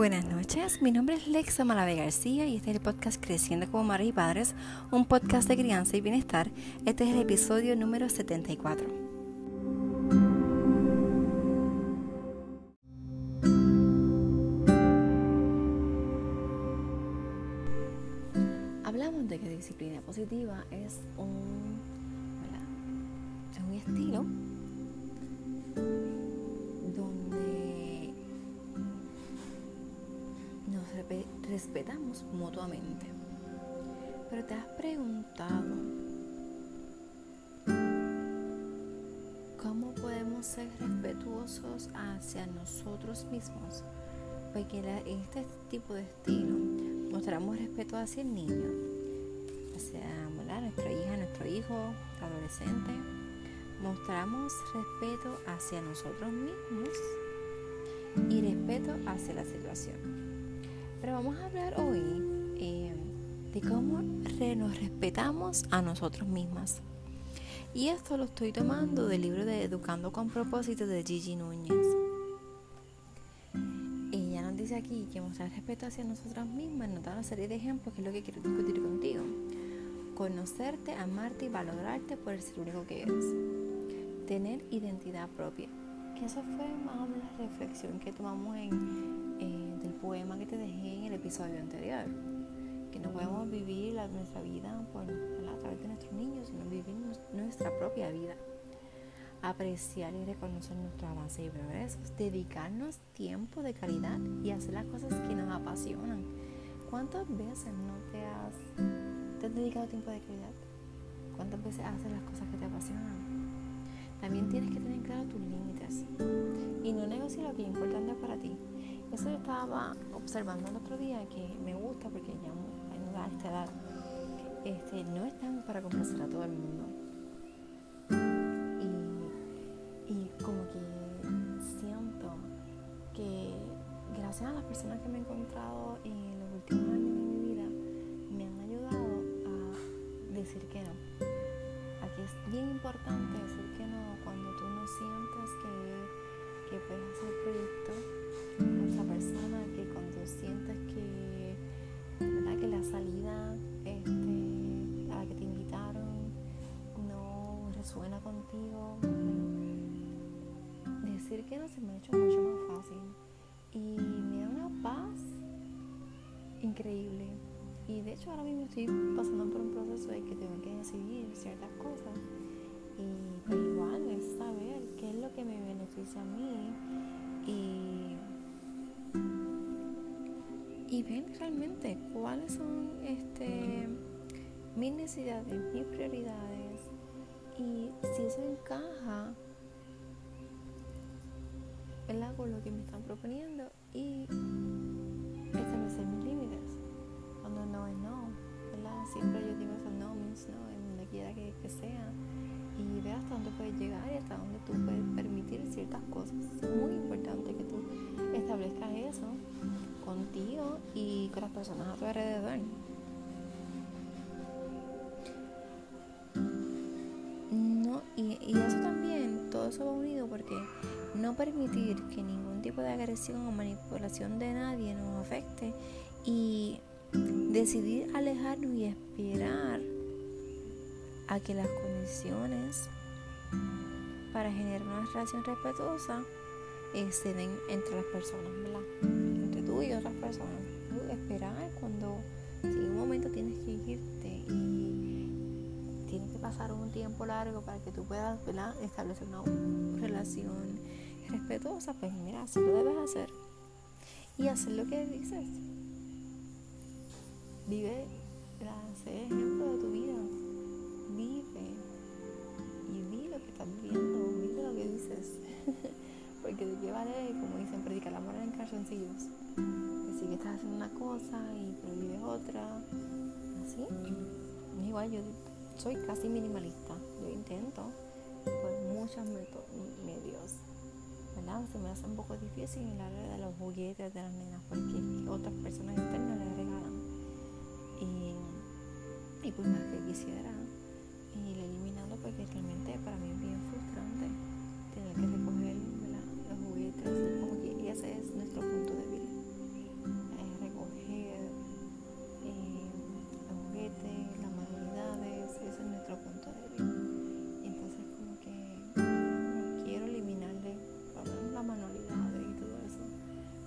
Buenas noches, mi nombre es Lexa Malave García y este es el podcast Creciendo como Madres y Padres, un podcast de crianza y bienestar. Este es el episodio número 74. Hablamos de que disciplina positiva es un, es un estilo respetamos mutuamente. Pero te has preguntado cómo podemos ser respetuosos hacia nosotros mismos. Porque en este tipo de estilo mostramos respeto hacia el niño, hacia nuestra hija, nuestro hijo, adolescente. Mostramos respeto hacia nosotros mismos y respeto hacia la situación. Pero vamos a hablar hoy eh, de cómo nos respetamos a nosotros mismas. Y esto lo estoy tomando del libro de Educando con propósito de Gigi Núñez. Ella nos dice aquí que mostrar respeto hacia nosotras mismas nos da una serie de ejemplos que es lo que quiero discutir contigo. Conocerte, amarte y valorarte por el ser único que eres. Tener identidad propia. Que eso fue más o menos la reflexión que tomamos en, poema que te dejé en el episodio anterior. Que no podemos vivir nuestra vida por, a través de nuestros niños, sino vivir nuestra propia vida. Apreciar y reconocer nuestro avance y progresos. Dedicarnos tiempo de calidad y hacer las cosas que nos apasionan. ¿Cuántas veces no te has, te has dedicado tiempo de calidad? ¿Cuántas veces haces las cosas que te apasionan? También tienes que tener claro tus límites y no negociar lo que es importante para ti. Eso yo estaba observando el otro día que me gusta porque ya a esta edad este, no estamos para complacer a todo el mundo. Y, y como que siento que gracias a las personas que me he encontrado en los últimos años de mi vida, me han ayudado a decir que no. Aquí es bien importante decir que no cuando tú no sientes que, que puedes hacer el proyecto esa persona que cuando sientes que, que la salida este, a la que te invitaron no resuena contigo, decir que no se me ha hecho mucho más fácil y me da una paz increíble. Y de hecho ahora mismo estoy pasando por un proceso de que tengo que decidir ciertas cosas. Y pues es saber qué es lo que me beneficia a mí y y ven realmente cuáles son este, mis necesidades, mis prioridades y si eso encaja con lo que me están proponiendo y establecer mis límites. Cuando no es no, ¿verdad? Siempre yo digo eso no means no, en donde quiera que, que sea y ve hasta dónde puedes llegar y hasta dónde tú puedes permitir ciertas cosas. Es muy importante que tú establezcas eso contigo y con las personas a tu alrededor. No, y, y eso también, todo eso va unido porque no permitir que ningún tipo de agresión o manipulación de nadie nos afecte y decidir alejarnos y esperar a que las condiciones para generar una relación respetuosa se entre las personas, ¿verdad? Entre tú y otras personas. esperar cuando en un momento tienes que irte y tienes que pasar un tiempo largo para que tú puedas ¿verdad? establecer una relación respetuosa, pues mira, así lo debes hacer. Y hacer lo que dices. Vive, sé ejemplo de tu vida vive y vi lo que estás viviendo, vive lo que dices. Porque de qué vale, como dicen, predicar la moral en calzoncillos. Que que estás haciendo una cosa y prohíbes otra. Así. Igual yo soy casi minimalista. Yo intento por muchos medios. ¿verdad? Se me hace un poco difícil en la área de los juguetes de las nenas porque otras personas internas les regalan. Y, y pues más que quisiera y la eliminando porque realmente para mí es bien frustrante tener que recoger los juguetes, como que ese es nuestro punto débil, eh, recoger eh, los juguetes, las manualidades, ese es nuestro punto débil. Y entonces como que quiero eliminarle las manualidades y todo eso,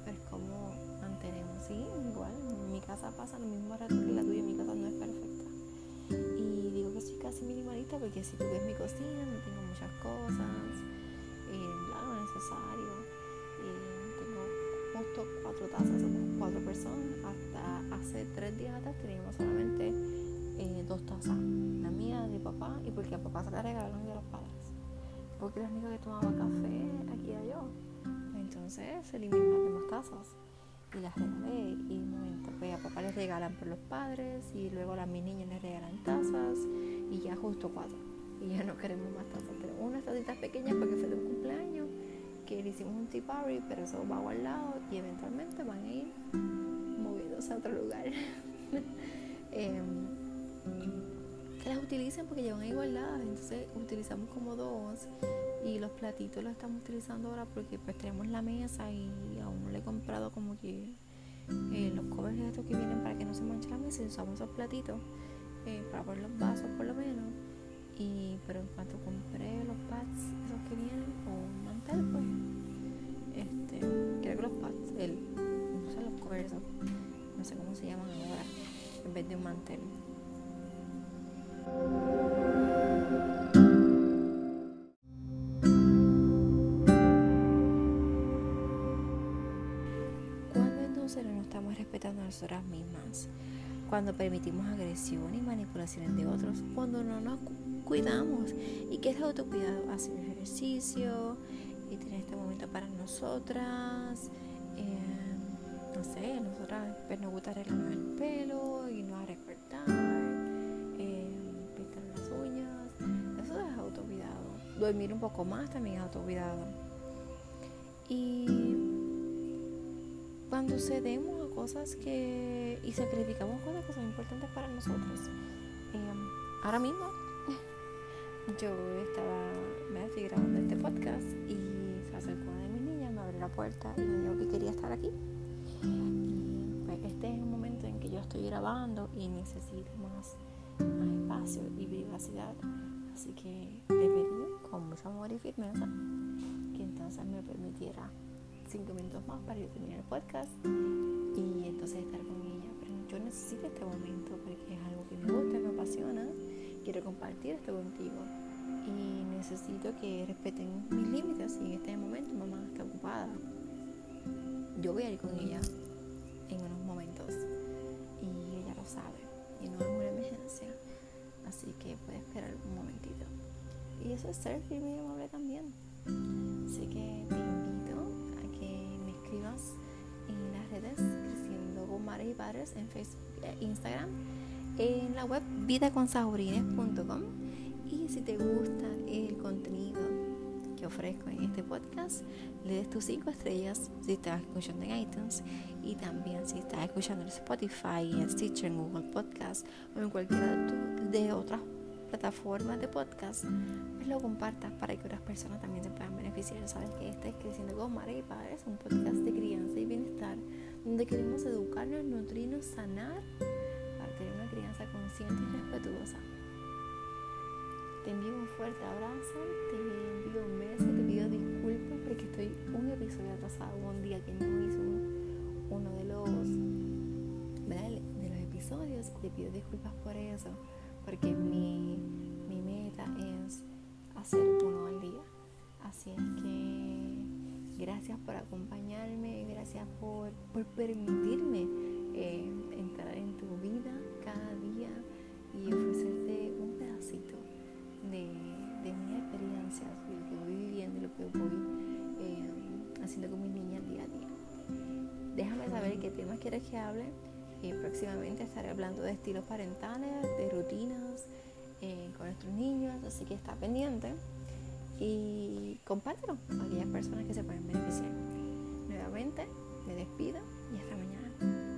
pero es como mantenemos, sí, igual, mi casa pasa lo mismo rato. Porque si tú ves mi cocina, no tengo muchas cosas, eh, lo necesario. Eh, tengo justo cuatro tazas, somos cuatro personas. Hasta hace tres días atrás teníamos solamente eh, dos tazas, la mía, de papá, y porque a papá se la regalaron de los padres. Porque la única que tomaba café aquí era yo. Entonces se eliminaron las tazas y las regalé y un les regalan por los padres y luego a mis niñas les regalan tazas y ya justo cuatro y ya no queremos más tazas pero unas tacitas pequeñas porque fue de un cumpleaños que le hicimos un tea party pero eso va guardado y eventualmente van a ir moviéndose a otro lugar. Eh, que las utilicen porque llevan ahí guardadas entonces utilizamos como dos y los platitos los estamos utilizando ahora porque pues tenemos la mesa y aún no le he comprado como que eh, los covers estos que vienen para que no se manche la mesa usamos esos platitos eh, para poner los vasos por lo menos. Y pero en cuanto compré los pads esos que vienen o un mantel pues este creo que los pads el no sé los covers no sé cómo se llaman ahora en vez de un mantel respetando a nosotras mismas, cuando permitimos agresión y manipulaciones de otros, cuando no nos cuidamos. ¿Y qué es el autocuidado? Hacer ejercicio y tener este momento para nosotras. Eh, no sé, nosotras pues, nos gusta arreglarnos el pelo y no a recortar, eh, pintar las uñas. Eso es autocuidado. Dormir un poco más también es autocuidado. Y cuando cedemos cosas que y sacrificamos cosas que son importantes para nosotros. Em, ahora mismo yo estaba, me estoy grabando este podcast y se acercó una de mis niñas, me abrió la puerta y me dijo que quería estar aquí. Pues este es un momento en que yo estoy grabando y necesito más, espacio y privacidad. Así que le pedí con mucho amor y firmeza que entonces me permitiera cinco minutos más para yo terminar el podcast y entonces estar con ella. Pero yo necesito este momento porque es algo que me gusta, me apasiona, quiero compartir esto contigo y necesito que respeten mis límites y en este momento mamá está ocupada. Yo voy a ir con ella en unos momentos y ella lo sabe y no es una emergencia, así que puede esperar un momentito. Y eso es ser firme y amable también. Así que en las redes Creciendo y Padres en Facebook e Instagram, en la web vidaconsaurines.com y si te gusta el contenido que ofrezco en este podcast, le des tus 5 estrellas si estás escuchando en iTunes. Y también si estás escuchando en Spotify, en Stitcher, en Google Podcast o en cualquiera de otras plataformas de podcast, pues lo compartas para que otras personas también se puedan beneficiar. Sabes que este es Creciendo con Madre y Padres, un podcast de crianza y bienestar, donde queremos educarnos, nutrirnos, sanar para tener una crianza consciente y respetuosa. Te envío un fuerte abrazo, te envío un beso, te pido disculpas porque estoy un episodio atrasado, un día que no hizo uno de los, de los episodios, te pido disculpas por eso porque mi, mi meta es hacer uno al día. Así es que gracias por acompañarme, gracias por, por permitirme eh, entrar en tu vida cada día y ofrecerte un pedacito de, de mi experiencia, de lo que voy viviendo y lo que voy eh, haciendo con mis niñas día a día. Déjame saber qué temas quieres que hable y próximamente estaré hablando de estilos parentales, de rutinas eh, con nuestros niños, así que está pendiente y compártelo a aquellas personas que se pueden beneficiar. Nuevamente, me despido y hasta mañana.